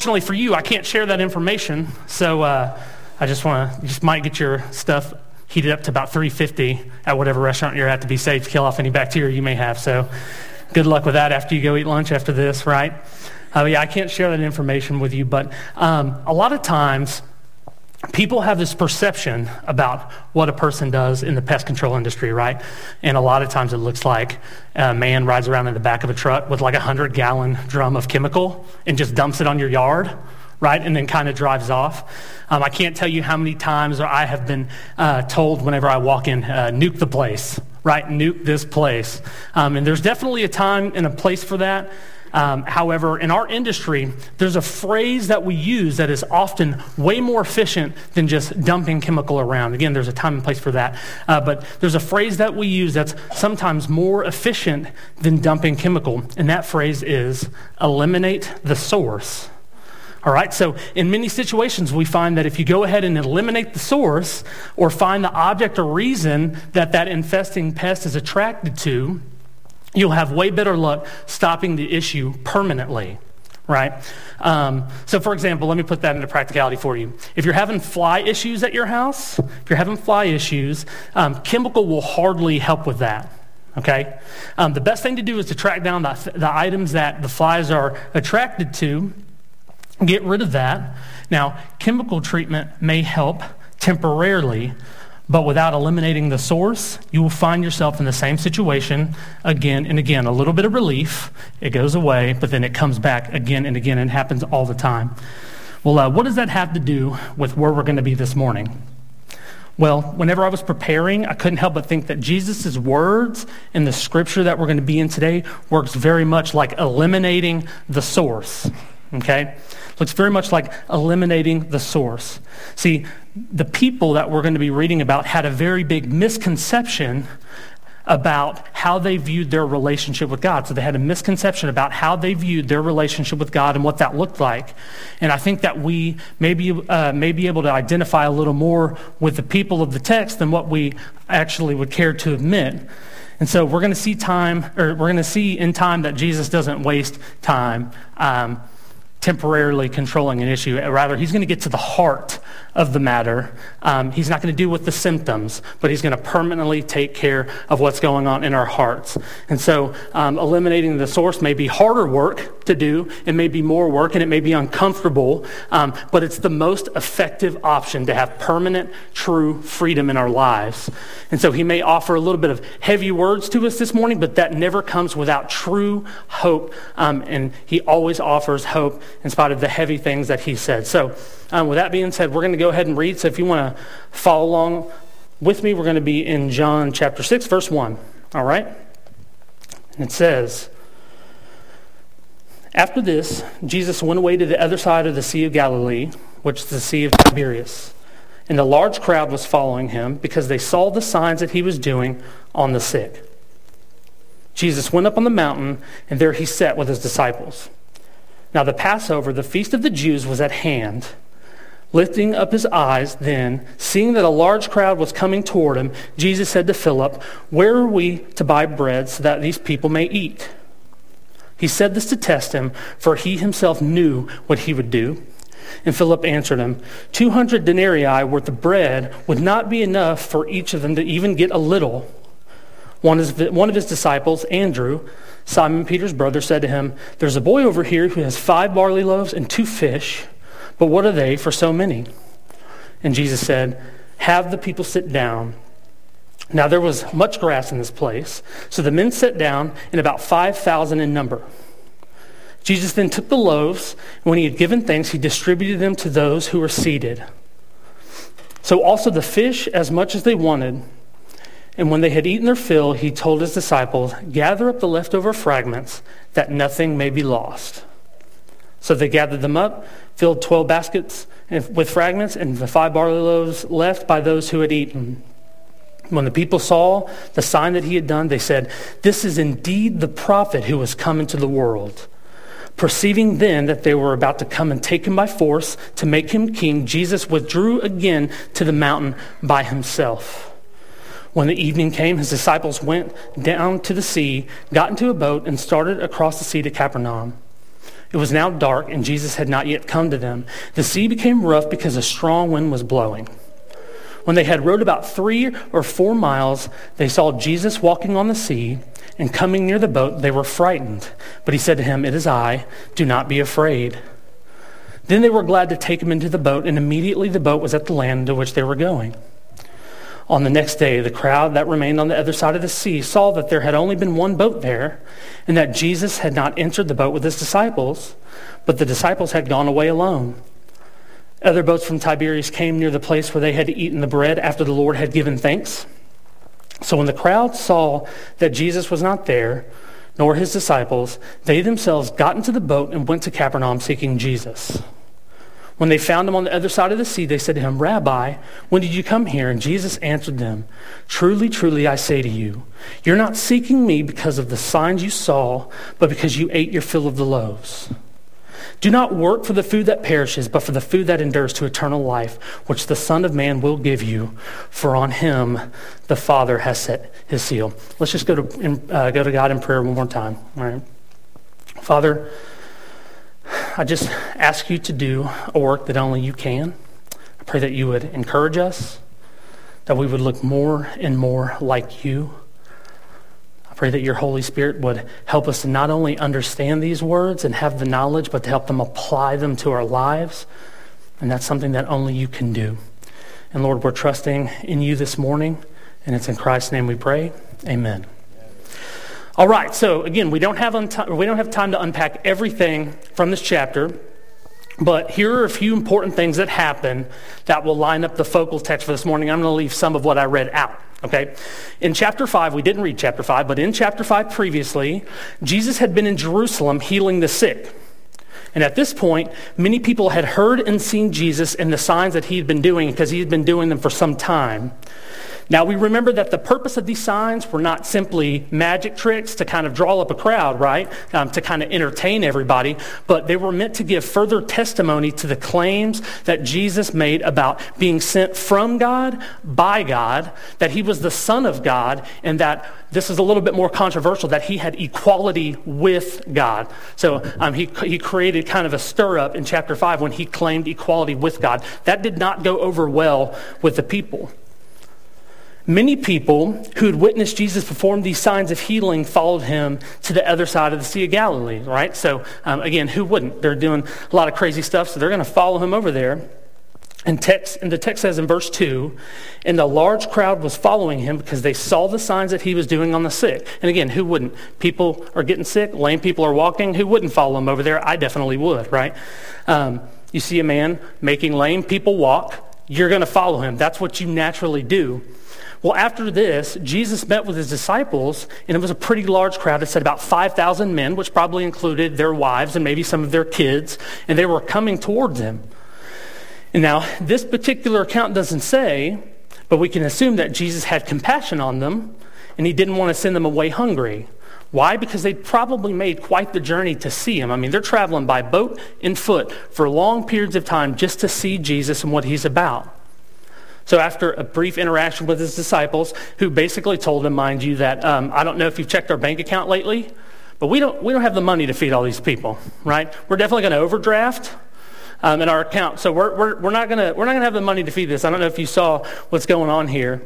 Unfortunately for you, I can't share that information, so uh, I just want to, just might get your stuff heated up to about 350 at whatever restaurant you're at to be safe, kill off any bacteria you may have. So good luck with that after you go eat lunch after this, right? Uh, yeah, I can't share that information with you, but um, a lot of times people have this perception about what a person does in the pest control industry, right? And a lot of times it looks like a man rides around in the back of a truck with like a 100 gallon drum of chemical and just dumps it on your yard, right? And then kind of drives off. Um, I can't tell you how many times I have been uh, told whenever I walk in, uh, nuke the place, right? Nuke this place. Um, and there's definitely a time and a place for that. Um, however, in our industry, there's a phrase that we use that is often way more efficient than just dumping chemical around. Again, there's a time and place for that. Uh, but there's a phrase that we use that's sometimes more efficient than dumping chemical, and that phrase is eliminate the source. All right, so in many situations, we find that if you go ahead and eliminate the source or find the object or reason that that infesting pest is attracted to, you'll have way better luck stopping the issue permanently right? Um, so, for example, let me put that into practicality for you. If you're having fly issues at your house, if you're having fly issues, um, chemical will hardly help with that. Okay? Um, the best thing to do is to track down the, the items that the flies are attracted to, get rid of that. Now, chemical treatment may help temporarily, but without eliminating the source, you will find yourself in the same situation again and again. A little bit of relief, it goes away, but then it comes back again and again and happens all the time. Well, uh, what does that have to do with where we're going to be this morning? Well, whenever I was preparing, I couldn't help but think that Jesus' words in the scripture that we're going to be in today works very much like eliminating the source. Okay? Looks very much like eliminating the source. See, the people that we're going to be reading about had a very big misconception about how they viewed their relationship with God. So they had a misconception about how they viewed their relationship with God and what that looked like. And I think that we may be, uh, may be able to identify a little more with the people of the text than what we actually would care to admit. And so we're going to see time, or we're going to see in time that Jesus doesn't waste time. Um, temporarily controlling an issue. Rather, he's going to get to the heart of the matter. Um, he's not going to deal with the symptoms, but he's going to permanently take care of what's going on in our hearts. And so, um, eliminating the source may be harder work to do. It may be more work, and it may be uncomfortable. Um, but it's the most effective option to have permanent, true freedom in our lives. And so, he may offer a little bit of heavy words to us this morning, but that never comes without true hope. Um, and he always offers hope in spite of the heavy things that he said. So, um, with that being said, we're going to go ahead and read. So, if you want to follow along with me, we're going to be in John chapter 6, verse 1. All right? And it says, After this, Jesus went away to the other side of the Sea of Galilee, which is the Sea of Tiberias. And a large crowd was following him because they saw the signs that he was doing on the sick. Jesus went up on the mountain, and there he sat with his disciples. Now, the Passover, the feast of the Jews, was at hand. Lifting up his eyes, then, seeing that a large crowd was coming toward him, Jesus said to Philip, Where are we to buy bread so that these people may eat? He said this to test him, for he himself knew what he would do. And Philip answered him, Two hundred denarii worth of bread would not be enough for each of them to even get a little. One of his disciples, Andrew, Simon Peter's brother said to him, There's a boy over here who has five barley loaves and two fish, but what are they for so many? And Jesus said, Have the people sit down. Now there was much grass in this place, so the men sat down, and about 5,000 in number. Jesus then took the loaves, and when he had given thanks, he distributed them to those who were seated. So also the fish, as much as they wanted. And when they had eaten their fill, he told his disciples, Gather up the leftover fragments, that nothing may be lost. So they gathered them up, filled 12 baskets with fragments, and the five barley loaves left by those who had eaten. When the people saw the sign that he had done, they said, This is indeed the prophet who has come into the world. Perceiving then that they were about to come and take him by force to make him king, Jesus withdrew again to the mountain by himself. When the evening came, his disciples went down to the sea, got into a boat, and started across the sea to Capernaum. It was now dark, and Jesus had not yet come to them. The sea became rough because a strong wind was blowing. When they had rowed about three or four miles, they saw Jesus walking on the sea, and coming near the boat, they were frightened. But he said to him, It is I, do not be afraid. Then they were glad to take him into the boat, and immediately the boat was at the land to which they were going. On the next day, the crowd that remained on the other side of the sea saw that there had only been one boat there, and that Jesus had not entered the boat with his disciples, but the disciples had gone away alone. Other boats from Tiberias came near the place where they had eaten the bread after the Lord had given thanks. So when the crowd saw that Jesus was not there, nor his disciples, they themselves got into the boat and went to Capernaum seeking Jesus. When they found him on the other side of the sea, they said to him, Rabbi, when did you come here? And Jesus answered them, Truly, truly, I say to you, you're not seeking me because of the signs you saw, but because you ate your fill of the loaves. Do not work for the food that perishes, but for the food that endures to eternal life, which the Son of Man will give you, for on him the Father has set his seal. Let's just go to, uh, go to God in prayer one more time. All right. Father, I just ask you to do a work that only you can. I pray that you would encourage us, that we would look more and more like you. I pray that your Holy Spirit would help us to not only understand these words and have the knowledge, but to help them apply them to our lives. And that's something that only you can do. And Lord, we're trusting in you this morning, and it's in Christ's name we pray. Amen. All right, so again, we don't have, un- we don't have time to unpack everything from this chapter, but here are a few important things that happen that will line up the focal text for this morning. I'm going to leave some of what I read out. Okay? In chapter 5, we didn't read chapter 5, but in chapter 5 previously, Jesus had been in Jerusalem healing the sick. And at this point, many people had heard and seen Jesus and the signs that he had been doing because he had been doing them for some time. Now, we remember that the purpose of these signs were not simply magic tricks to kind of draw up a crowd, right? Um, to kind of entertain everybody, but they were meant to give further testimony to the claims that Jesus made about being sent from God, by God, that he was the Son of God, and that this is a little bit more controversial, that he had equality with God. So um, he, he created kind of a stir up in chapter 5 when he claimed equality with God. That did not go over well with the people. Many people who had witnessed Jesus perform these signs of healing followed him to the other side of the Sea of Galilee, right? So, um, again, who wouldn't? They're doing a lot of crazy stuff, so they're going to follow him over there. And, text, and the text says in verse 2 And a large crowd was following him because they saw the signs that he was doing on the sick. And again, who wouldn't? People are getting sick, lame people are walking. Who wouldn't follow him over there? I definitely would, right? Um, you see a man making lame people walk, you're going to follow him. That's what you naturally do. Well, after this, Jesus met with his disciples, and it was a pretty large crowd. It said about 5,000 men, which probably included their wives and maybe some of their kids, and they were coming towards him. And now, this particular account doesn't say, but we can assume that Jesus had compassion on them, and he didn't want to send them away hungry. Why? Because they'd probably made quite the journey to see him. I mean, they're traveling by boat and foot for long periods of time just to see Jesus and what he's about. So, after a brief interaction with his disciples, who basically told him, mind you, that um, I don't know if you've checked our bank account lately, but we don't, we don't have the money to feed all these people, right? We're definitely going to overdraft um, in our account. So, we're, we're, we're not going to have the money to feed this. I don't know if you saw what's going on here,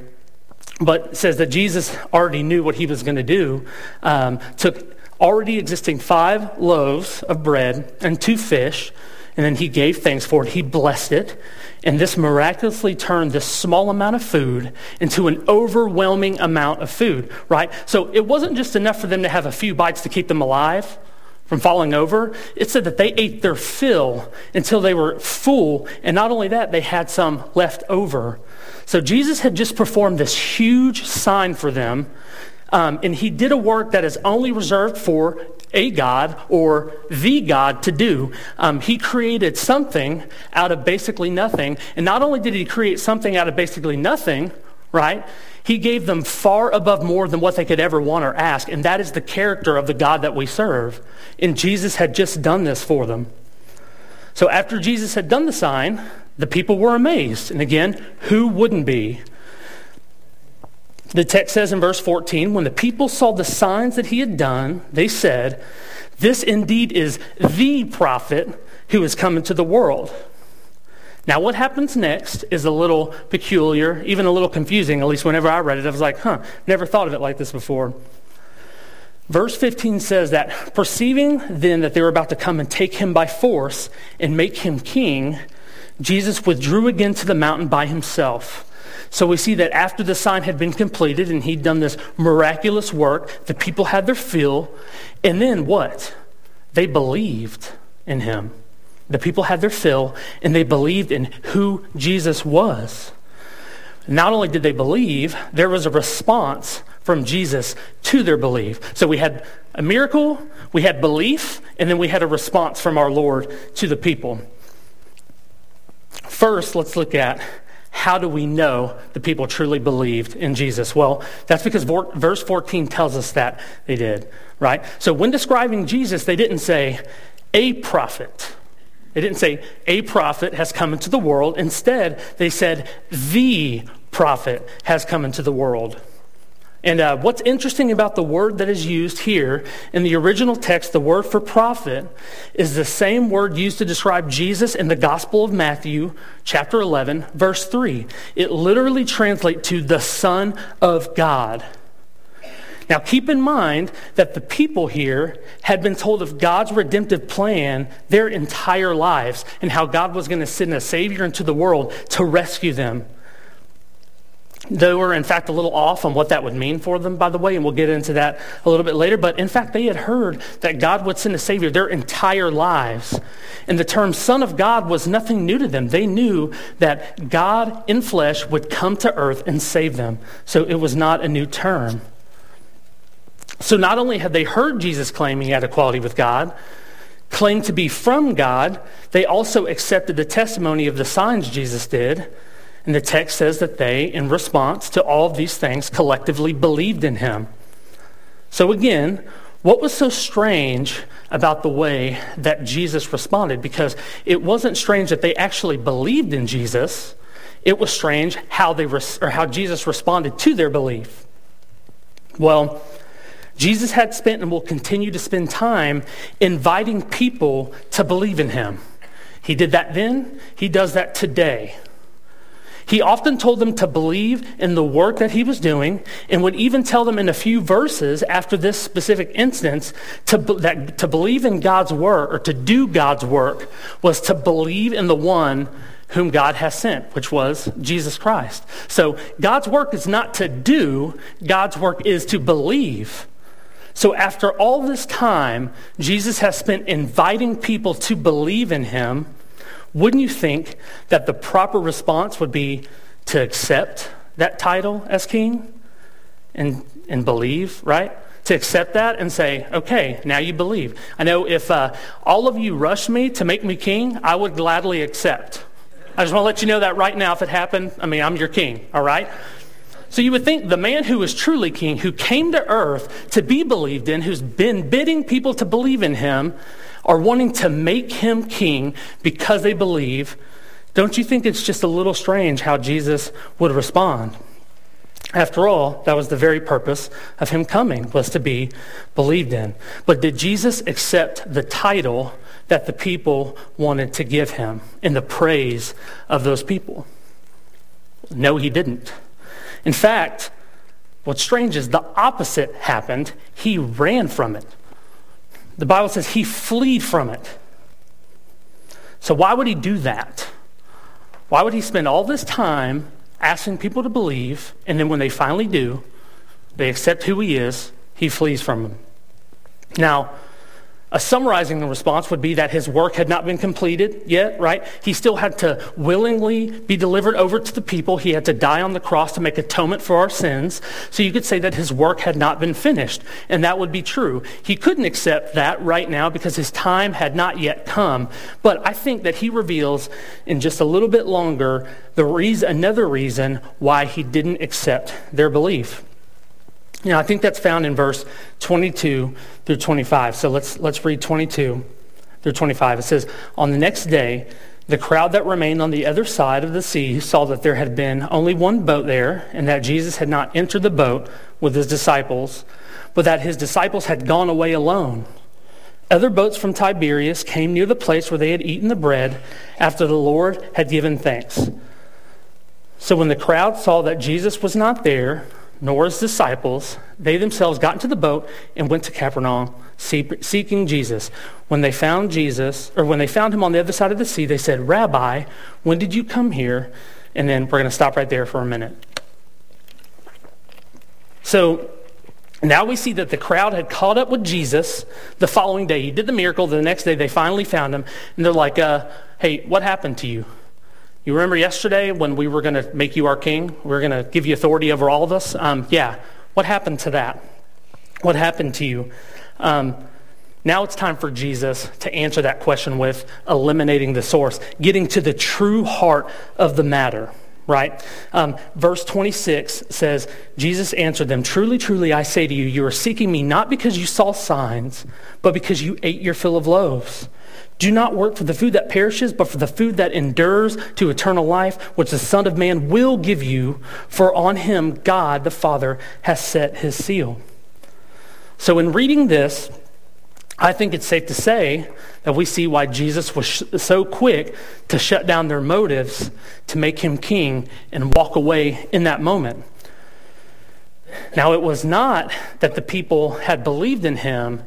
but says that Jesus already knew what he was going to do. Um, took already existing five loaves of bread and two fish, and then he gave thanks for it. He blessed it. And this miraculously turned this small amount of food into an overwhelming amount of food, right? So it wasn't just enough for them to have a few bites to keep them alive from falling over. It said that they ate their fill until they were full. And not only that, they had some left over. So Jesus had just performed this huge sign for them. Um, and he did a work that is only reserved for a God or the God to do. Um, he created something out of basically nothing. And not only did he create something out of basically nothing, right? He gave them far above more than what they could ever want or ask. And that is the character of the God that we serve. And Jesus had just done this for them. So after Jesus had done the sign, the people were amazed. And again, who wouldn't be? The text says in verse 14, when the people saw the signs that he had done, they said, This indeed is the prophet who is coming to the world. Now, what happens next is a little peculiar, even a little confusing. At least whenever I read it, I was like, huh, never thought of it like this before. Verse 15 says that, perceiving then that they were about to come and take him by force and make him king, Jesus withdrew again to the mountain by himself. So we see that after the sign had been completed and he'd done this miraculous work, the people had their fill. And then what? They believed in him. The people had their fill and they believed in who Jesus was. Not only did they believe, there was a response from Jesus to their belief. So we had a miracle, we had belief, and then we had a response from our Lord to the people. First, let's look at how do we know the people truly believed in Jesus? Well, that's because verse 14 tells us that they did, right? So when describing Jesus, they didn't say a prophet they didn't say a prophet has come into the world. Instead, they said the prophet has come into the world. And uh, what's interesting about the word that is used here in the original text, the word for prophet, is the same word used to describe Jesus in the Gospel of Matthew, chapter 11, verse 3. It literally translates to the Son of God. Now, keep in mind that the people here had been told of God's redemptive plan their entire lives and how God was going to send a Savior into the world to rescue them. They were, in fact, a little off on what that would mean for them, by the way, and we'll get into that a little bit later. But in fact, they had heard that God would send a Savior their entire lives. And the term Son of God was nothing new to them. They knew that God in flesh would come to earth and save them. So it was not a new term. So not only had they heard Jesus claiming he had equality with God, claimed to be from God, they also accepted the testimony of the signs Jesus did. And the text says that they, in response to all of these things, collectively believed in him. So again, what was so strange about the way that Jesus responded? Because it wasn't strange that they actually believed in Jesus. It was strange how they res- or how Jesus responded to their belief. Well, Jesus had spent and will continue to spend time inviting people to believe in him. He did that then, he does that today. He often told them to believe in the work that he was doing and would even tell them in a few verses after this specific instance to, that to believe in God's work or to do God's work was to believe in the one whom God has sent, which was Jesus Christ. So God's work is not to do, God's work is to believe. So, after all this time, Jesus has spent inviting people to believe in him. Wouldn't you think that the proper response would be to accept that title as king and, and believe, right? To accept that and say, okay, now you believe. I know if uh, all of you rushed me to make me king, I would gladly accept. I just want to let you know that right now, if it happened, I mean, I'm your king, all right? So you would think the man who is truly king, who came to earth to be believed in, who's been bidding people to believe in him, are wanting to make him king because they believe. Don't you think it's just a little strange how Jesus would respond? After all, that was the very purpose of him coming, was to be believed in. But did Jesus accept the title that the people wanted to give him in the praise of those people? No, he didn't. In fact, what's strange is the opposite happened. He ran from it. The Bible says he fled from it. So, why would he do that? Why would he spend all this time asking people to believe, and then when they finally do, they accept who he is, he flees from them? Now, a summarizing the response would be that his work had not been completed yet, right? He still had to willingly be delivered over to the people. He had to die on the cross to make atonement for our sins. So you could say that his work had not been finished, and that would be true. He couldn't accept that right now because his time had not yet come. But I think that he reveals in just a little bit longer the reason, another reason why he didn't accept their belief. Now, I think that's found in verse 22 through 25. So let's, let's read 22 through 25. It says, On the next day, the crowd that remained on the other side of the sea saw that there had been only one boat there, and that Jesus had not entered the boat with his disciples, but that his disciples had gone away alone. Other boats from Tiberias came near the place where they had eaten the bread after the Lord had given thanks. So when the crowd saw that Jesus was not there, nor his disciples, they themselves got into the boat and went to Capernaum seeking Jesus. When they found Jesus, or when they found him on the other side of the sea, they said, Rabbi, when did you come here? And then we're going to stop right there for a minute. So now we see that the crowd had caught up with Jesus the following day. He did the miracle. The next day, they finally found him. And they're like, uh, hey, what happened to you? You remember yesterday when we were going to make you our king? We were going to give you authority over all of us? Um, yeah. What happened to that? What happened to you? Um, now it's time for Jesus to answer that question with eliminating the source, getting to the true heart of the matter right? Um, verse 26 says, Jesus answered them, Truly, truly, I say to you, you are seeking me not because you saw signs, but because you ate your fill of loaves. Do not work for the food that perishes, but for the food that endures to eternal life, which the Son of Man will give you, for on him God the Father has set his seal. So, in reading this, I think it's safe to say that we see why Jesus was sh- so quick to shut down their motives to make him king and walk away in that moment. Now, it was not that the people had believed in him.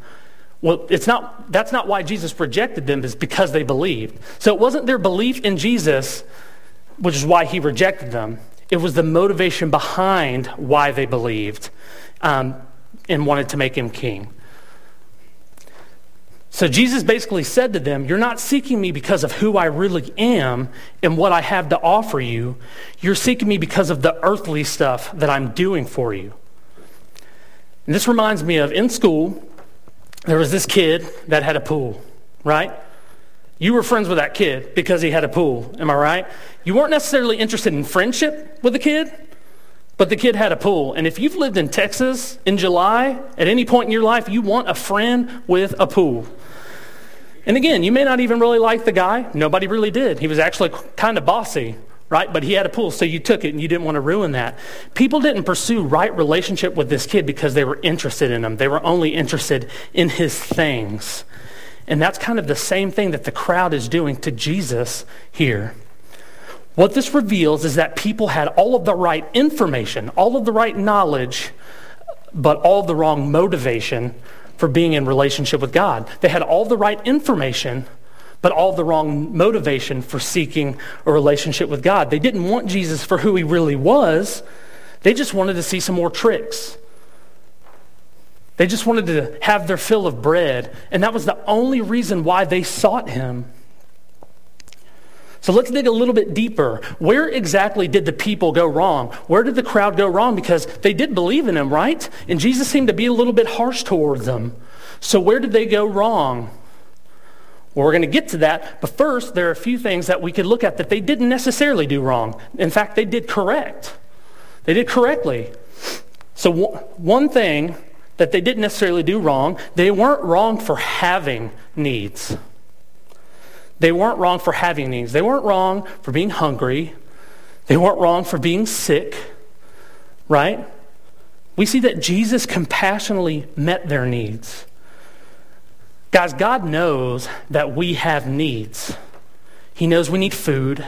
Well, it's not, that's not why Jesus rejected them, is because they believed. So it wasn't their belief in Jesus, which is why he rejected them. It was the motivation behind why they believed um, and wanted to make him king. So Jesus basically said to them, You're not seeking me because of who I really am and what I have to offer you. You're seeking me because of the earthly stuff that I'm doing for you. And this reminds me of in school, there was this kid that had a pool, right? You were friends with that kid because he had a pool, am I right? You weren't necessarily interested in friendship with the kid, but the kid had a pool. And if you've lived in Texas in July, at any point in your life, you want a friend with a pool. And again, you may not even really like the guy. Nobody really did. He was actually kind of bossy, right? But he had a pool, so you took it and you didn't want to ruin that. People didn't pursue right relationship with this kid because they were interested in him. They were only interested in his things. And that's kind of the same thing that the crowd is doing to Jesus here. What this reveals is that people had all of the right information, all of the right knowledge, but all the wrong motivation for being in relationship with God. They had all the right information, but all the wrong motivation for seeking a relationship with God. They didn't want Jesus for who he really was. They just wanted to see some more tricks. They just wanted to have their fill of bread, and that was the only reason why they sought him. So let's dig a little bit deeper. Where exactly did the people go wrong? Where did the crowd go wrong? Because they did believe in him, right? And Jesus seemed to be a little bit harsh towards them. So where did they go wrong? Well, we're going to get to that. But first, there are a few things that we could look at that they didn't necessarily do wrong. In fact, they did correct. They did correctly. So one thing that they didn't necessarily do wrong, they weren't wrong for having needs. They weren't wrong for having needs. They weren't wrong for being hungry. They weren't wrong for being sick, right? We see that Jesus compassionately met their needs. Guys, God knows that we have needs. He knows we need food.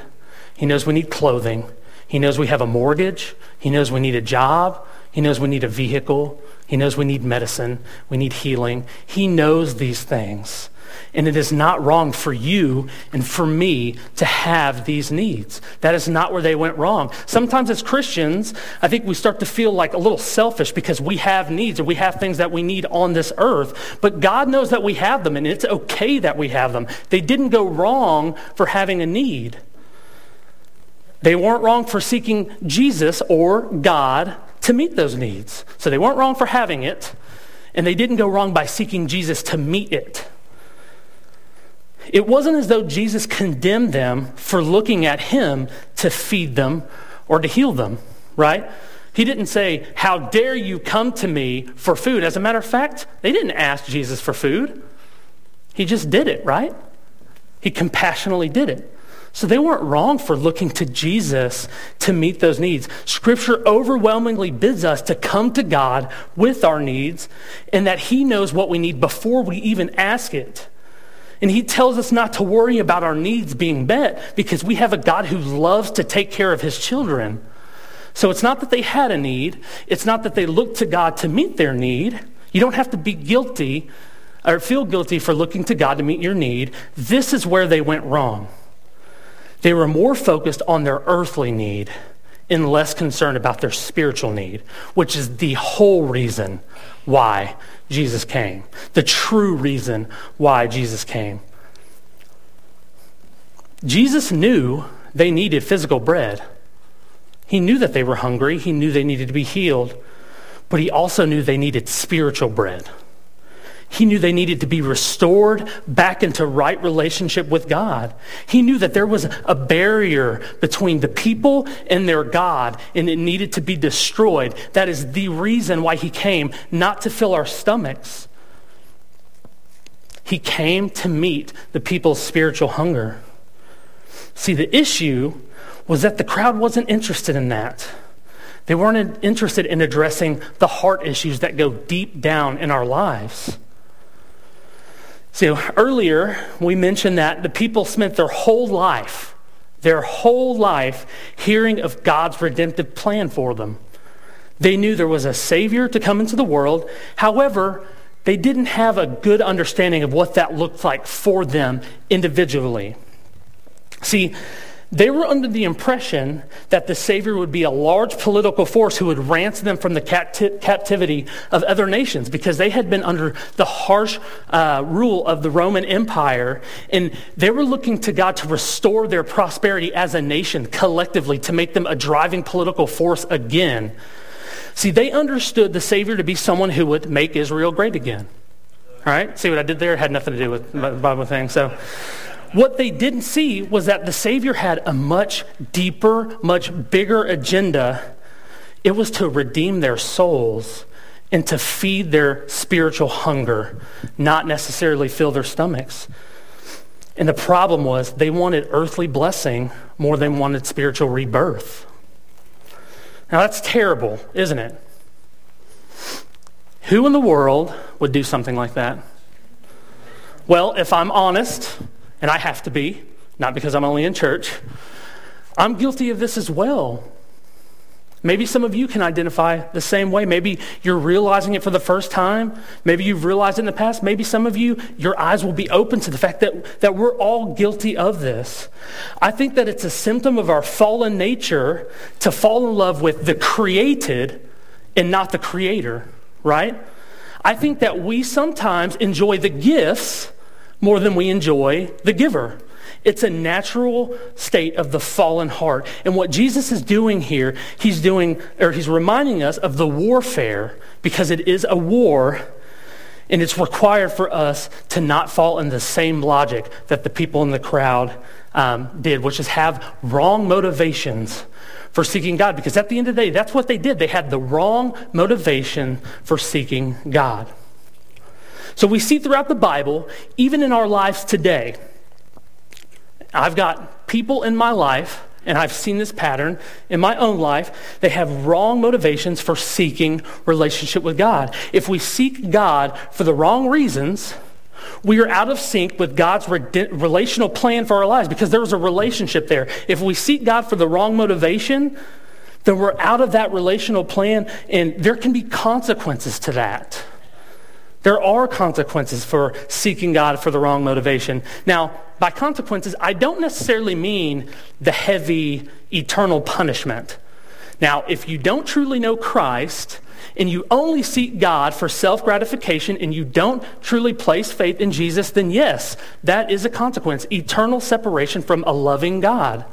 He knows we need clothing. He knows we have a mortgage. He knows we need a job. He knows we need a vehicle. He knows we need medicine. We need healing. He knows these things. And it is not wrong for you and for me to have these needs. That is not where they went wrong. Sometimes as Christians, I think we start to feel like a little selfish because we have needs or we have things that we need on this earth. But God knows that we have them and it's okay that we have them. They didn't go wrong for having a need. They weren't wrong for seeking Jesus or God to meet those needs. So they weren't wrong for having it, and they didn't go wrong by seeking Jesus to meet it. It wasn't as though Jesus condemned them for looking at him to feed them or to heal them, right? He didn't say, How dare you come to me for food? As a matter of fact, they didn't ask Jesus for food. He just did it, right? He compassionately did it. So they weren't wrong for looking to Jesus to meet those needs. Scripture overwhelmingly bids us to come to God with our needs and that He knows what we need before we even ask it. And He tells us not to worry about our needs being met because we have a God who loves to take care of His children. So it's not that they had a need, it's not that they looked to God to meet their need. You don't have to be guilty or feel guilty for looking to God to meet your need. This is where they went wrong. They were more focused on their earthly need and less concerned about their spiritual need, which is the whole reason why Jesus came, the true reason why Jesus came. Jesus knew they needed physical bread. He knew that they were hungry, he knew they needed to be healed, but he also knew they needed spiritual bread. He knew they needed to be restored back into right relationship with God. He knew that there was a barrier between the people and their God, and it needed to be destroyed. That is the reason why he came, not to fill our stomachs. He came to meet the people's spiritual hunger. See, the issue was that the crowd wasn't interested in that. They weren't interested in addressing the heart issues that go deep down in our lives. So earlier, we mentioned that the people spent their whole life, their whole life, hearing of God's redemptive plan for them. They knew there was a Savior to come into the world. However, they didn't have a good understanding of what that looked like for them individually. See, they were under the impression that the Savior would be a large political force who would ransom them from the capti- captivity of other nations because they had been under the harsh uh, rule of the Roman Empire. And they were looking to God to restore their prosperity as a nation collectively, to make them a driving political force again. See, they understood the Savior to be someone who would make Israel great again. All right? See what I did there? It had nothing to do with the Bible thing. So. What they didn't see was that the Savior had a much deeper, much bigger agenda. It was to redeem their souls and to feed their spiritual hunger, not necessarily fill their stomachs. And the problem was they wanted earthly blessing more than wanted spiritual rebirth. Now that's terrible, isn't it? Who in the world would do something like that? Well, if I'm honest, and I have to be, not because I'm only in church. I'm guilty of this as well. Maybe some of you can identify the same way. Maybe you're realizing it for the first time. Maybe you've realized it in the past. Maybe some of you, your eyes will be open to the fact that, that we're all guilty of this. I think that it's a symptom of our fallen nature to fall in love with the created and not the creator, right? I think that we sometimes enjoy the gifts more than we enjoy the giver. It's a natural state of the fallen heart. And what Jesus is doing here, he's doing, or he's reminding us of the warfare because it is a war and it's required for us to not fall in the same logic that the people in the crowd um, did, which is have wrong motivations for seeking God. Because at the end of the day, that's what they did. They had the wrong motivation for seeking God. So we see throughout the Bible, even in our lives today, I've got people in my life, and I've seen this pattern in my own life, they have wrong motivations for seeking relationship with God. If we seek God for the wrong reasons, we are out of sync with God's relational plan for our lives because there was a relationship there. If we seek God for the wrong motivation, then we're out of that relational plan, and there can be consequences to that. There are consequences for seeking God for the wrong motivation. Now, by consequences, I don't necessarily mean the heavy eternal punishment. Now, if you don't truly know Christ and you only seek God for self gratification and you don't truly place faith in Jesus, then yes, that is a consequence eternal separation from a loving God.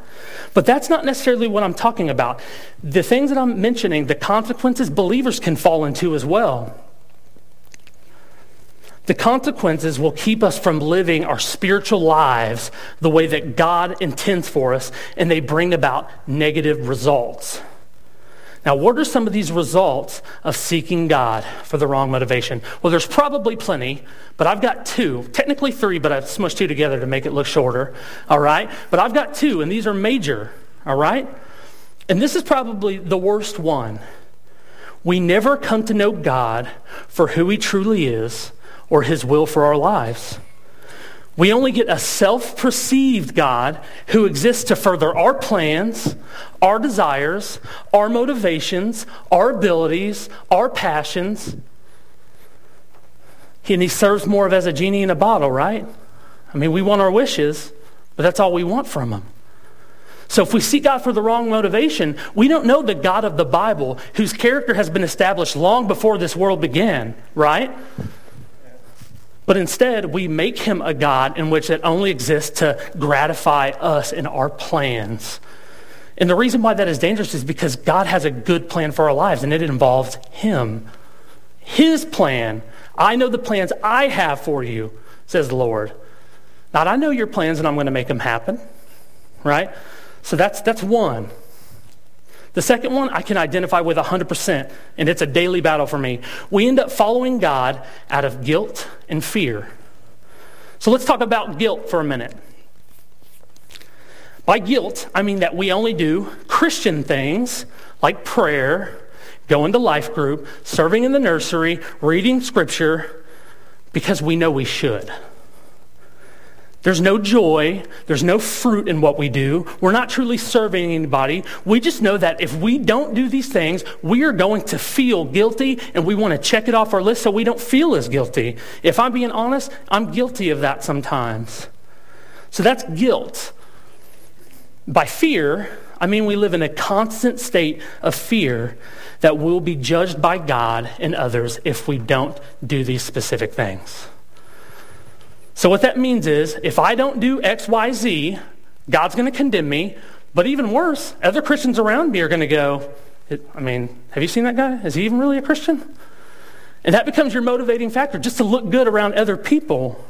But that's not necessarily what I'm talking about. The things that I'm mentioning, the consequences believers can fall into as well. The consequences will keep us from living our spiritual lives the way that God intends for us, and they bring about negative results. Now, what are some of these results of seeking God for the wrong motivation? Well, there's probably plenty, but I've got two. Technically three, but I've smushed two together to make it look shorter. All right? But I've got two, and these are major. All right? And this is probably the worst one. We never come to know God for who he truly is or his will for our lives. We only get a self perceived God who exists to further our plans, our desires, our motivations, our abilities, our passions. And he serves more of as a genie in a bottle, right? I mean, we want our wishes, but that's all we want from him. So if we seek God for the wrong motivation, we don't know the God of the Bible whose character has been established long before this world began, right? But instead, we make him a God in which it only exists to gratify us in our plans. And the reason why that is dangerous is because God has a good plan for our lives, and it involves him. His plan. I know the plans I have for you, says the Lord. Not I know your plans and I'm going to make them happen, right? So that's, that's one. The second one I can identify with 100%, and it's a daily battle for me. We end up following God out of guilt and fear. So let's talk about guilt for a minute. By guilt, I mean that we only do Christian things like prayer, going to life group, serving in the nursery, reading scripture, because we know we should. There's no joy. There's no fruit in what we do. We're not truly serving anybody. We just know that if we don't do these things, we are going to feel guilty and we want to check it off our list so we don't feel as guilty. If I'm being honest, I'm guilty of that sometimes. So that's guilt. By fear, I mean we live in a constant state of fear that we'll be judged by God and others if we don't do these specific things. So, what that means is if I don't do X, Y, Z, God's going to condemn me. But even worse, other Christians around me are going to go, I mean, have you seen that guy? Is he even really a Christian? And that becomes your motivating factor, just to look good around other people.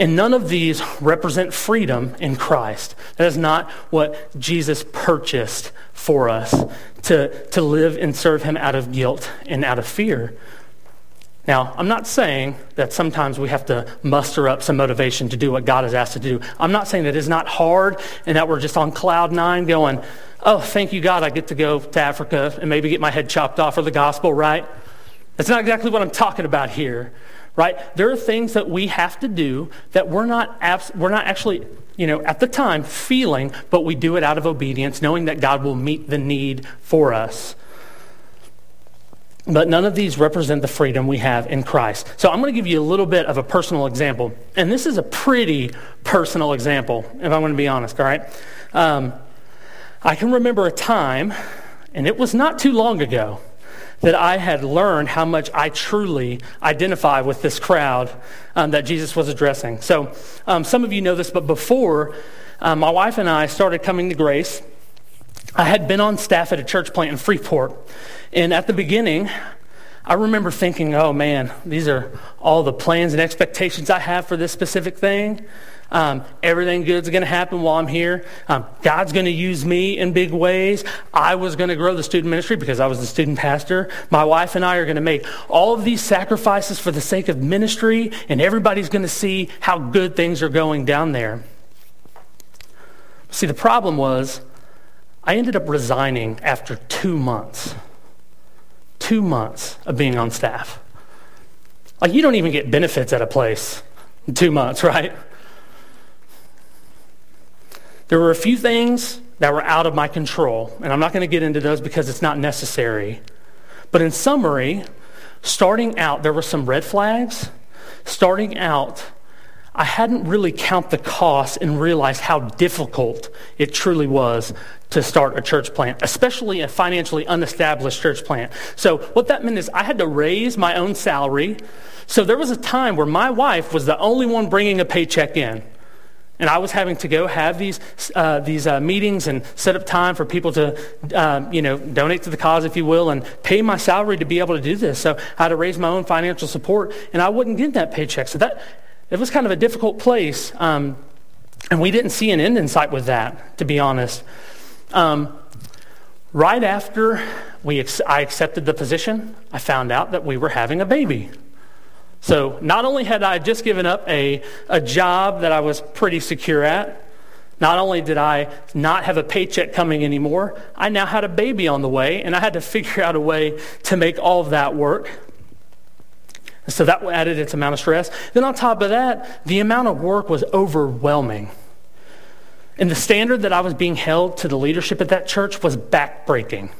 And none of these represent freedom in Christ. That is not what Jesus purchased for us to, to live and serve him out of guilt and out of fear. Now, I'm not saying that sometimes we have to muster up some motivation to do what God has asked to do. I'm not saying that it's not hard and that we're just on cloud nine going, oh, thank you, God, I get to go to Africa and maybe get my head chopped off for the gospel, right? That's not exactly what I'm talking about here, right? There are things that we have to do that we're not, abs- we're not actually, you know, at the time feeling, but we do it out of obedience, knowing that God will meet the need for us. But none of these represent the freedom we have in Christ. So I'm going to give you a little bit of a personal example. And this is a pretty personal example, if I'm going to be honest, all right? Um, I can remember a time, and it was not too long ago, that I had learned how much I truly identify with this crowd um, that Jesus was addressing. So um, some of you know this, but before um, my wife and I started coming to grace, I had been on staff at a church plant in Freeport. And at the beginning, I remember thinking, oh man, these are all the plans and expectations I have for this specific thing. Um, everything good's going to happen while I'm here. Um, God's going to use me in big ways. I was going to grow the student ministry because I was the student pastor. My wife and I are going to make all of these sacrifices for the sake of ministry, and everybody's going to see how good things are going down there. See, the problem was I ended up resigning after two months two months of being on staff. Like, you don't even get benefits at a place in two months, right? There were a few things that were out of my control, and I'm not going to get into those because it's not necessary. But in summary, starting out, there were some red flags. Starting out, I hadn't really count the cost and realized how difficult it truly was to start a church plant, especially a financially unestablished church plant. So what that meant is I had to raise my own salary. So there was a time where my wife was the only one bringing a paycheck in. And I was having to go have these, uh, these uh, meetings and set up time for people to, uh, you know, donate to the cause, if you will, and pay my salary to be able to do this. So I had to raise my own financial support, and I wouldn't get that paycheck. So that it was kind of a difficult place. Um, and we didn't see an end in sight with that, to be honest. Um, Right after we ex- I accepted the position, I found out that we were having a baby. So not only had I just given up a, a job that I was pretty secure at, not only did I not have a paycheck coming anymore, I now had a baby on the way, and I had to figure out a way to make all of that work. So that added its amount of stress. Then on top of that, the amount of work was overwhelming. And the standard that I was being held to the leadership at that church was backbreaking.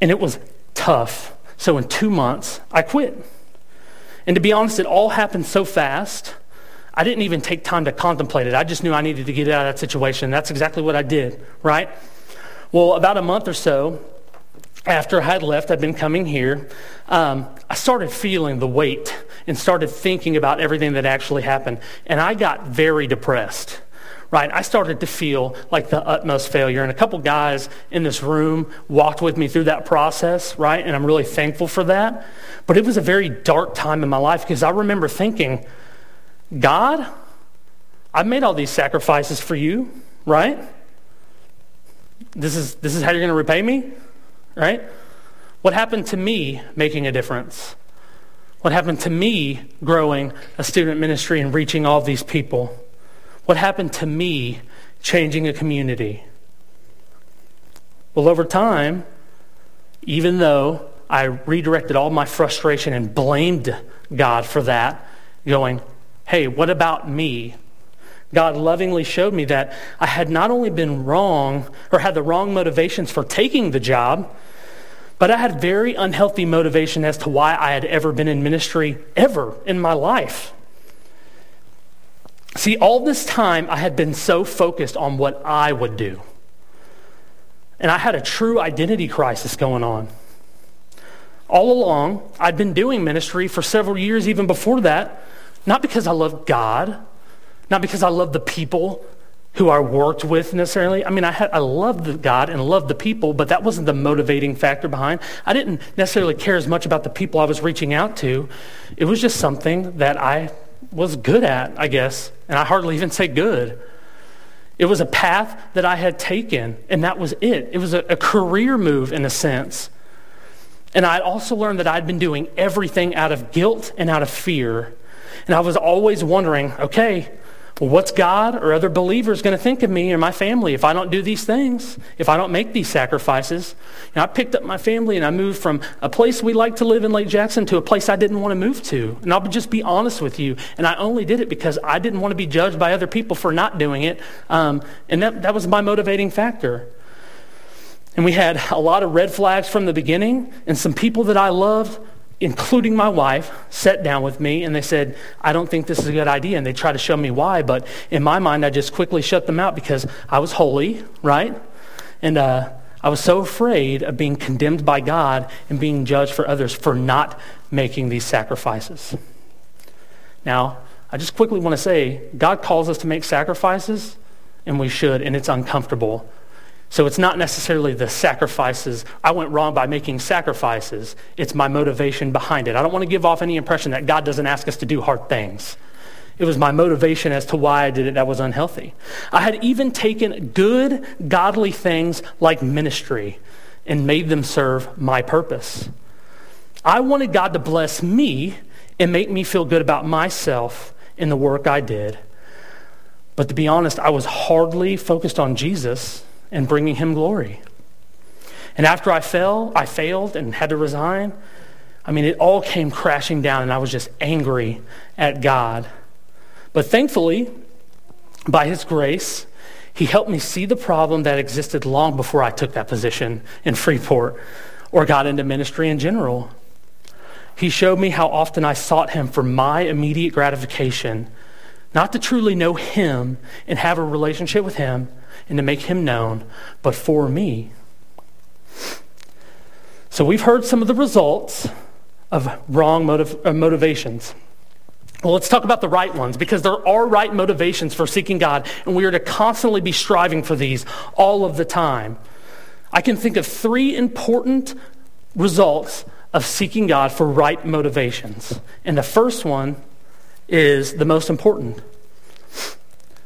And it was tough. So in two months, I quit. And to be honest, it all happened so fast, I didn't even take time to contemplate it. I just knew I needed to get out of that situation. That's exactly what I did, right? Well, about a month or so after I had left, I'd been coming here, um, I started feeling the weight and started thinking about everything that actually happened. And I got very depressed right? I started to feel like the utmost failure. And a couple guys in this room walked with me through that process, right? And I'm really thankful for that. But it was a very dark time in my life because I remember thinking, God, I've made all these sacrifices for you, right? This is, this is how you're going to repay me, right? What happened to me making a difference? What happened to me growing a student ministry and reaching all these people? What happened to me changing a community? Well, over time, even though I redirected all my frustration and blamed God for that, going, hey, what about me? God lovingly showed me that I had not only been wrong or had the wrong motivations for taking the job, but I had very unhealthy motivation as to why I had ever been in ministry ever in my life. See, all this time I had been so focused on what I would do. And I had a true identity crisis going on. All along, I'd been doing ministry for several years, even before that, not because I loved God, not because I love the people who I worked with necessarily. I mean, I, had, I loved God and loved the people, but that wasn't the motivating factor behind. I didn't necessarily care as much about the people I was reaching out to. It was just something that I was good at, I guess. And I hardly even say good. It was a path that I had taken, and that was it. It was a, a career move in a sense. And I also learned that I'd been doing everything out of guilt and out of fear. And I was always wondering okay, what's God or other believers going to think of me or my family if I don't do these things, if I don't make these sacrifices? You know, I picked up my family and I moved from a place we like to live in Lake Jackson to a place I didn't want to move to. And I'll just be honest with you. And I only did it because I didn't want to be judged by other people for not doing it. Um, and that, that was my motivating factor. And we had a lot of red flags from the beginning, and some people that I loved including my wife, sat down with me and they said, I don't think this is a good idea. And they tried to show me why, but in my mind, I just quickly shut them out because I was holy, right? And uh, I was so afraid of being condemned by God and being judged for others for not making these sacrifices. Now, I just quickly want to say God calls us to make sacrifices, and we should, and it's uncomfortable. So it's not necessarily the sacrifices. I went wrong by making sacrifices. It's my motivation behind it. I don't want to give off any impression that God doesn't ask us to do hard things. It was my motivation as to why I did it that was unhealthy. I had even taken good, godly things like ministry and made them serve my purpose. I wanted God to bless me and make me feel good about myself in the work I did. But to be honest, I was hardly focused on Jesus and bringing him glory. And after I fell, I failed and had to resign. I mean, it all came crashing down, and I was just angry at God. But thankfully, by his grace, he helped me see the problem that existed long before I took that position in Freeport or got into ministry in general. He showed me how often I sought him for my immediate gratification, not to truly know him and have a relationship with him, and to make him known, but for me. So we've heard some of the results of wrong motiv- uh, motivations. Well, let's talk about the right ones because there are right motivations for seeking God, and we are to constantly be striving for these all of the time. I can think of three important results of seeking God for right motivations. And the first one is the most important.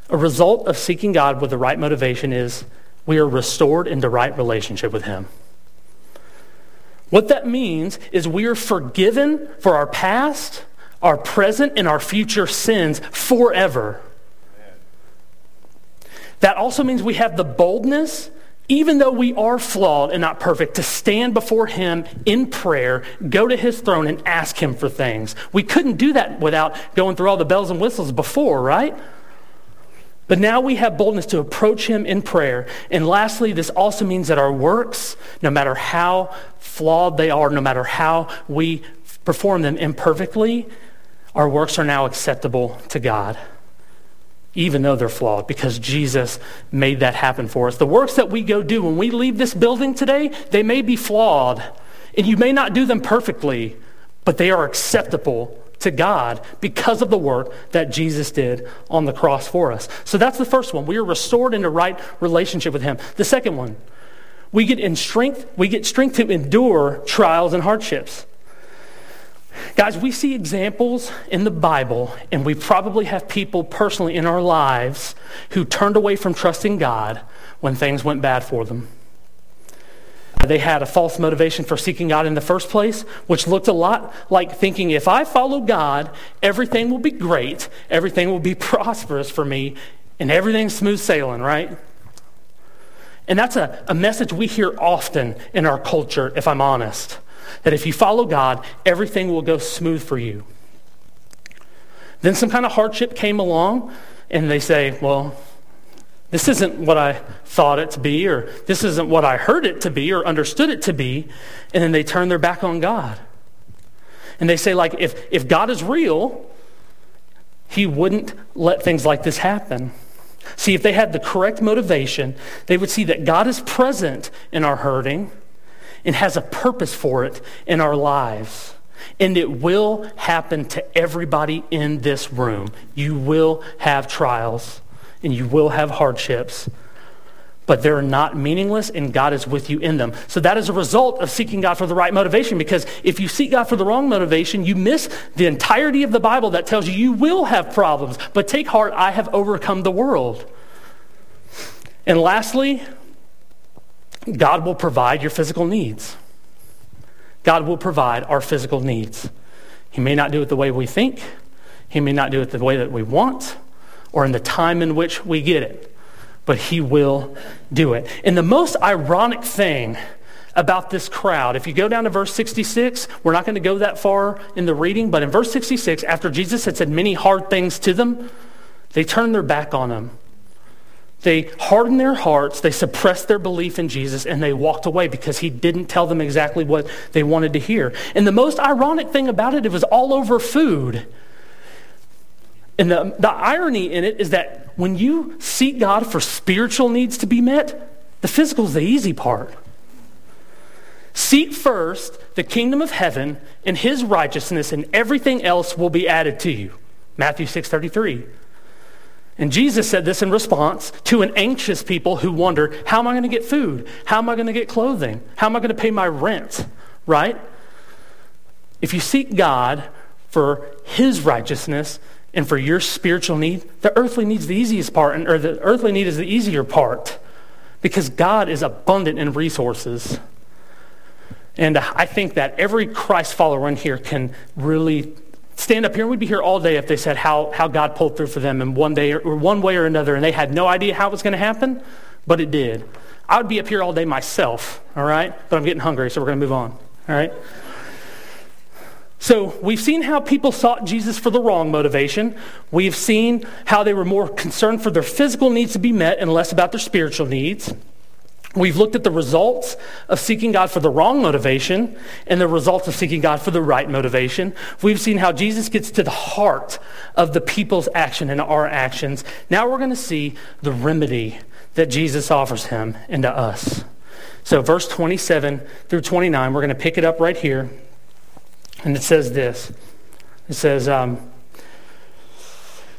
A result of seeking God with the right motivation is we are restored into right relationship with Him. What that means is we are forgiven for our past, our present, and our future sins forever. That also means we have the boldness, even though we are flawed and not perfect, to stand before Him in prayer, go to His throne, and ask Him for things. We couldn't do that without going through all the bells and whistles before, right? But now we have boldness to approach him in prayer. And lastly, this also means that our works, no matter how flawed they are, no matter how we perform them imperfectly, our works are now acceptable to God, even though they're flawed, because Jesus made that happen for us. The works that we go do when we leave this building today, they may be flawed, and you may not do them perfectly, but they are acceptable to God because of the work that Jesus did on the cross for us. So that's the first one. We are restored into right relationship with him. The second one, we get in strength, we get strength to endure trials and hardships. Guys, we see examples in the Bible, and we probably have people personally in our lives who turned away from trusting God when things went bad for them. They had a false motivation for seeking God in the first place, which looked a lot like thinking if I follow God, everything will be great, everything will be prosperous for me, and everything's smooth sailing, right? And that's a, a message we hear often in our culture, if I'm honest. That if you follow God, everything will go smooth for you. Then some kind of hardship came along, and they say, well, this isn't what I thought it to be, or this isn't what I heard it to be, or understood it to be. And then they turn their back on God. And they say, like, if, if God is real, he wouldn't let things like this happen. See, if they had the correct motivation, they would see that God is present in our hurting and has a purpose for it in our lives. And it will happen to everybody in this room. You will have trials and you will have hardships, but they're not meaningless and God is with you in them. So that is a result of seeking God for the right motivation because if you seek God for the wrong motivation, you miss the entirety of the Bible that tells you you will have problems, but take heart, I have overcome the world. And lastly, God will provide your physical needs. God will provide our physical needs. He may not do it the way we think. He may not do it the way that we want or in the time in which we get it, but he will do it. And the most ironic thing about this crowd, if you go down to verse 66, we're not going to go that far in the reading, but in verse 66, after Jesus had said many hard things to them, they turned their back on him. They hardened their hearts, they suppressed their belief in Jesus, and they walked away because he didn't tell them exactly what they wanted to hear. And the most ironic thing about it, it was all over food. And the, the irony in it is that when you seek God for spiritual needs to be met, the physical is the easy part. Seek first the kingdom of heaven and his righteousness, and everything else will be added to you. Matthew 6:33. And Jesus said this in response to an anxious people who wonder, how am I going to get food? How am I going to get clothing? How am I going to pay my rent? Right? If you seek God for his righteousness, and for your spiritual need, the earthly need's the easiest part, or the earthly need is the easier part because God is abundant in resources. And I think that every Christ follower in here can really stand up here and we'd be here all day if they said how, how God pulled through for them in one day or, or one way or another and they had no idea how it was going to happen, but it did. I would be up here all day myself, all right? But I'm getting hungry, so we're going to move on, all right? So we've seen how people sought Jesus for the wrong motivation. We've seen how they were more concerned for their physical needs to be met and less about their spiritual needs. We've looked at the results of seeking God for the wrong motivation and the results of seeking God for the right motivation. We've seen how Jesus gets to the heart of the people's action and our actions. Now we're going to see the remedy that Jesus offers him and to us. So verse 27 through 29, we're going to pick it up right here. And it says this it says, um,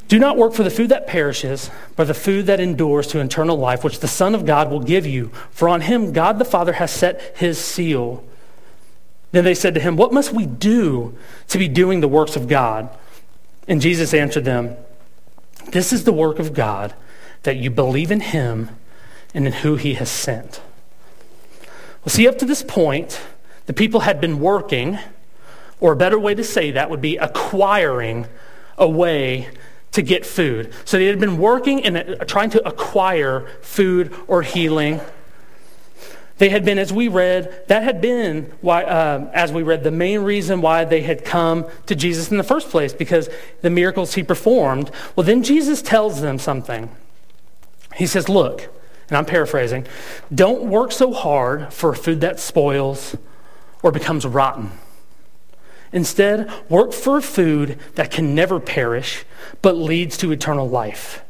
Do not work for the food that perishes, but the food that endures to eternal life, which the Son of God will give you. For on him God the Father has set his seal. Then they said to him, What must we do to be doing the works of God? And Jesus answered them, This is the work of God, that you believe in him and in who he has sent. Well, see, up to this point, the people had been working, or a better way to say that would be acquiring a way to get food. So they had been working and uh, trying to acquire food or healing. They had been, as we read, that had been why, uh, as we read, the main reason why they had come to Jesus in the first place, because the miracles he performed. Well, then Jesus tells them something. He says, Look, and I'm paraphrasing, don't work so hard for food that spoils or becomes rotten. Instead, work for food that can never perish, but leads to eternal life.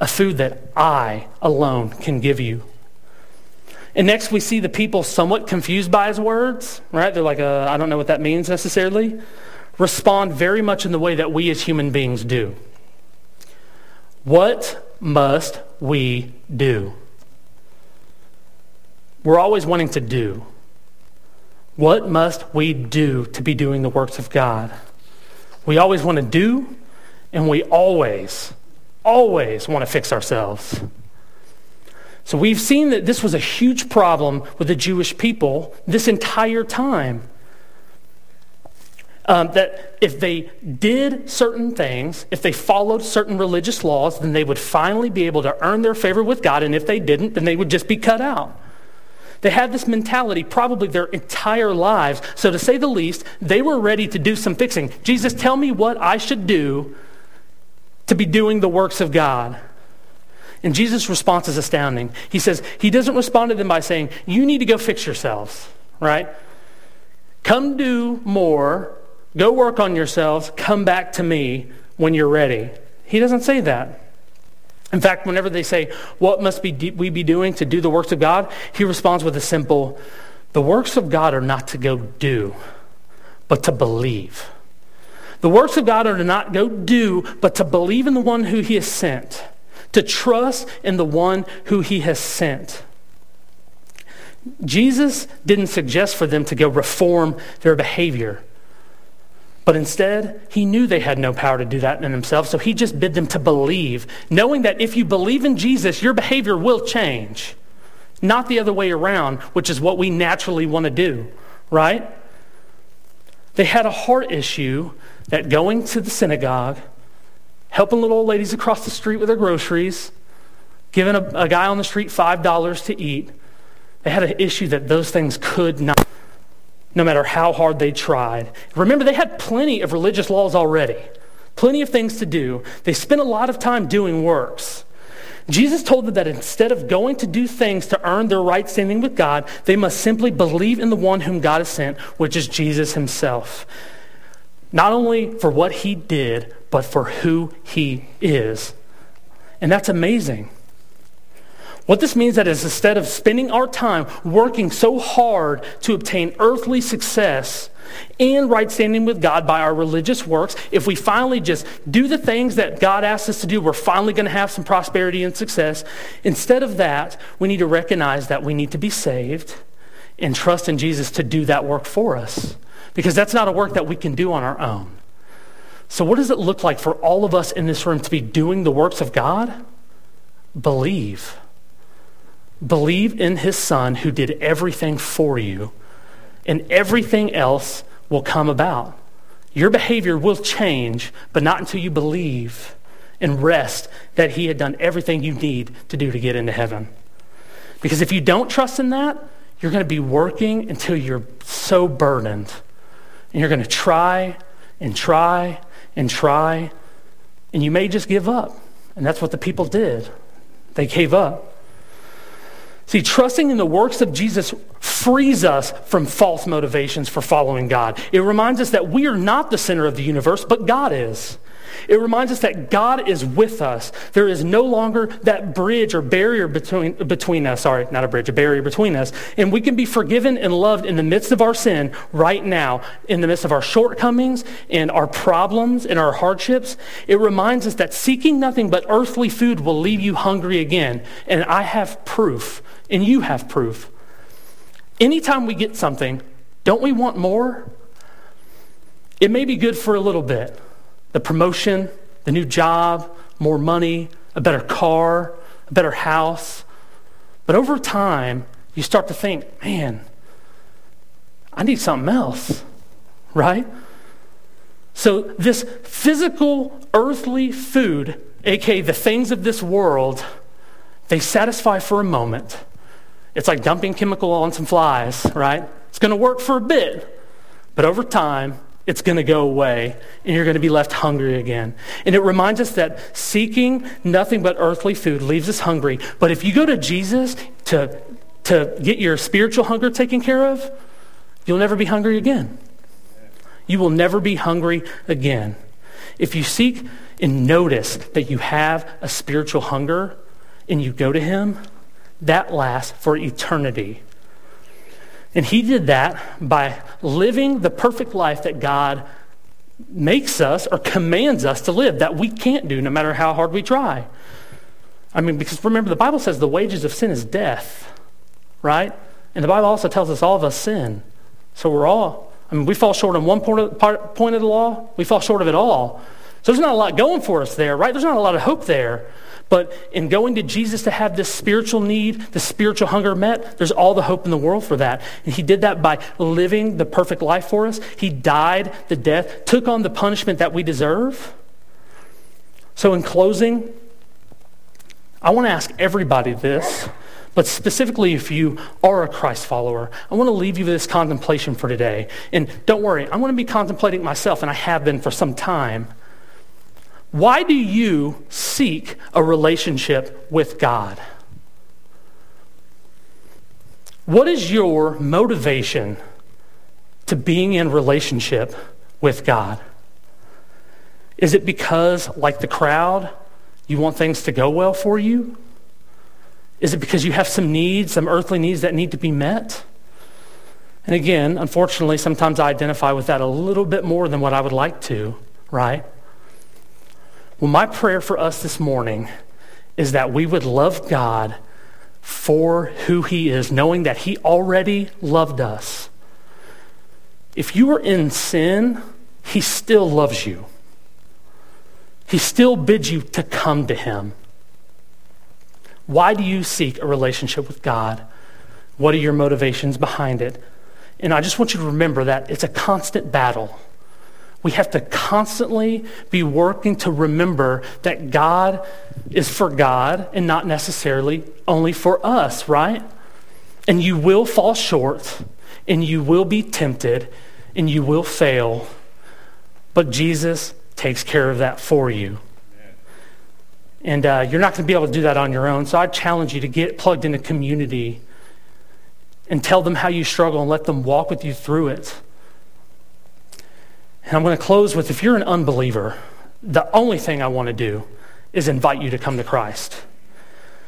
A food that I alone can give you. And next, we see the people somewhat confused by his words, right? They're like, uh, I don't know what that means necessarily. Respond very much in the way that we as human beings do. What must we do? We're always wanting to do. What must we do to be doing the works of God? We always want to do, and we always, always want to fix ourselves. So we've seen that this was a huge problem with the Jewish people this entire time. Um, that if they did certain things, if they followed certain religious laws, then they would finally be able to earn their favor with God, and if they didn't, then they would just be cut out. They had this mentality probably their entire lives. So, to say the least, they were ready to do some fixing. Jesus, tell me what I should do to be doing the works of God. And Jesus' response is astounding. He says, He doesn't respond to them by saying, You need to go fix yourselves, right? Come do more, go work on yourselves, come back to me when you're ready. He doesn't say that. In fact, whenever they say, What must we be doing to do the works of God? he responds with a simple, The works of God are not to go do, but to believe. The works of God are to not go do, but to believe in the one who he has sent, to trust in the one who he has sent. Jesus didn't suggest for them to go reform their behavior. But instead, he knew they had no power to do that in themselves, so he just bid them to believe, knowing that if you believe in Jesus, your behavior will change. Not the other way around, which is what we naturally want to do, right? They had a heart issue that going to the synagogue, helping little old ladies across the street with their groceries, giving a, a guy on the street $5 to eat, they had an issue that those things could not no matter how hard they tried. Remember, they had plenty of religious laws already, plenty of things to do. They spent a lot of time doing works. Jesus told them that instead of going to do things to earn their right standing with God, they must simply believe in the one whom God has sent, which is Jesus himself. Not only for what he did, but for who he is. And that's amazing. What this means that is instead of spending our time working so hard to obtain earthly success and right standing with God by our religious works, if we finally just do the things that God asks us to do, we're finally going to have some prosperity and success. Instead of that, we need to recognize that we need to be saved and trust in Jesus to do that work for us. Because that's not a work that we can do on our own. So, what does it look like for all of us in this room to be doing the works of God? Believe. Believe in his son who did everything for you, and everything else will come about. Your behavior will change, but not until you believe and rest that he had done everything you need to do to get into heaven. Because if you don't trust in that, you're going to be working until you're so burdened. And you're going to try and try and try, and you may just give up. And that's what the people did. They gave up. See, trusting in the works of Jesus frees us from false motivations for following God. It reminds us that we are not the center of the universe, but God is. It reminds us that God is with us. There is no longer that bridge or barrier between, between us. Sorry, not a bridge, a barrier between us. And we can be forgiven and loved in the midst of our sin right now, in the midst of our shortcomings and our problems and our hardships. It reminds us that seeking nothing but earthly food will leave you hungry again. And I have proof and you have proof. Anytime we get something, don't we want more? It may be good for a little bit the promotion, the new job, more money, a better car, a better house. But over time, you start to think, man, I need something else, right? So, this physical, earthly food, aka the things of this world, they satisfy for a moment. It's like dumping chemical on some flies, right? It's going to work for a bit, but over time, it's going to go away and you're going to be left hungry again. And it reminds us that seeking nothing but earthly food leaves us hungry. But if you go to Jesus to, to get your spiritual hunger taken care of, you'll never be hungry again. You will never be hungry again. If you seek and notice that you have a spiritual hunger and you go to Him, that lasts for eternity. And he did that by living the perfect life that God makes us or commands us to live that we can't do no matter how hard we try. I mean, because remember, the Bible says the wages of sin is death, right? And the Bible also tells us all of us sin. So we're all, I mean, we fall short on one point of, the law, we fall short of it all. So there's not a lot going for us there, right? There's not a lot of hope there. But in going to Jesus to have this spiritual need, the spiritual hunger met, there's all the hope in the world for that. And he did that by living the perfect life for us. He died the death, took on the punishment that we deserve. So in closing, I want to ask everybody this, but specifically if you are a Christ follower, I want to leave you with this contemplation for today. And don't worry, I'm going to be contemplating myself, and I have been for some time. Why do you seek a relationship with God? What is your motivation to being in relationship with God? Is it because, like the crowd, you want things to go well for you? Is it because you have some needs, some earthly needs that need to be met? And again, unfortunately, sometimes I identify with that a little bit more than what I would like to, right? Well, my prayer for us this morning is that we would love God for who he is, knowing that he already loved us. If you are in sin, he still loves you. He still bids you to come to him. Why do you seek a relationship with God? What are your motivations behind it? And I just want you to remember that it's a constant battle. We have to constantly be working to remember that God is for God and not necessarily only for us, right? And you will fall short, and you will be tempted, and you will fail, but Jesus takes care of that for you. And uh, you're not going to be able to do that on your own. So I challenge you to get plugged into community and tell them how you struggle and let them walk with you through it. And I'm going to close with if you're an unbeliever, the only thing I want to do is invite you to come to Christ.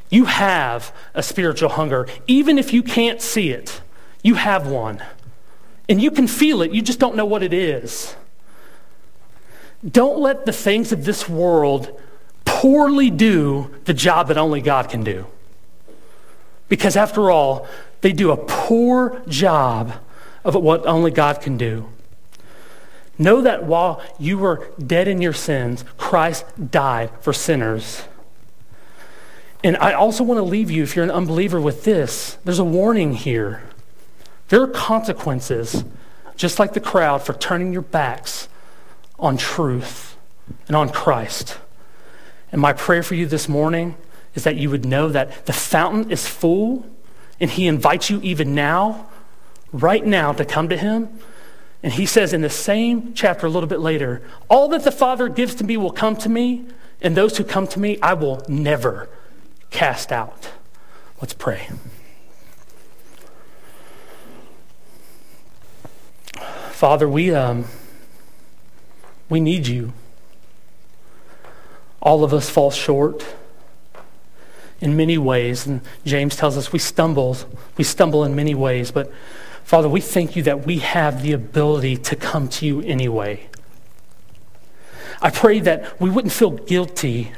You have a spiritual hunger, even if you can't see it, you have one. And you can feel it, you just don't know what it is. Don't let the things of this world poorly do the job that only God can do. Because after all, they do a poor job of what only God can do. Know that while you were dead in your sins, Christ died for sinners. And I also want to leave you, if you're an unbeliever, with this. There's a warning here. There are consequences, just like the crowd, for turning your backs on truth and on Christ. And my prayer for you this morning is that you would know that the fountain is full and He invites you even now, right now, to come to Him and he says in the same chapter a little bit later, All that the Father gives to me will come to me, and those who come to me I will never cast out. Let's pray. Father, we, um, we need you. All of us fall short in many ways, and James tells us we stumble. We stumble in many ways, but Father, we thank you that we have the ability to come to you anyway. I pray that we wouldn't feel guilty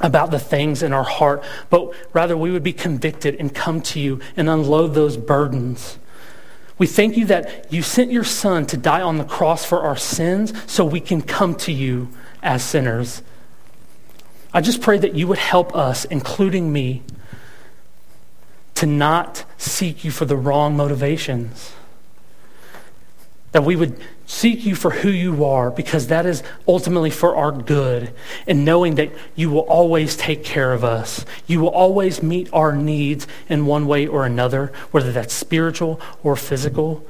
about the things in our heart, but rather we would be convicted and come to you and unload those burdens. We thank you that you sent your son to die on the cross for our sins so we can come to you as sinners. I just pray that you would help us, including me, to not seek you for the wrong motivations. That we would seek you for who you are because that is ultimately for our good. And knowing that you will always take care of us. You will always meet our needs in one way or another, whether that's spiritual or physical.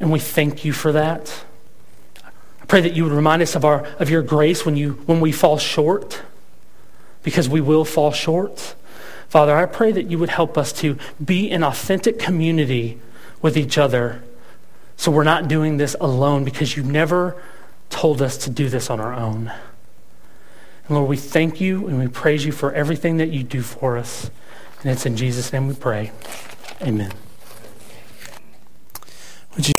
And we thank you for that. I pray that you would remind us of, our, of your grace when, you, when we fall short, because we will fall short. Father, I pray that you would help us to be an authentic community with each other so we're not doing this alone because you never told us to do this on our own. And Lord, we thank you and we praise you for everything that you do for us. And it's in Jesus' name we pray. Amen.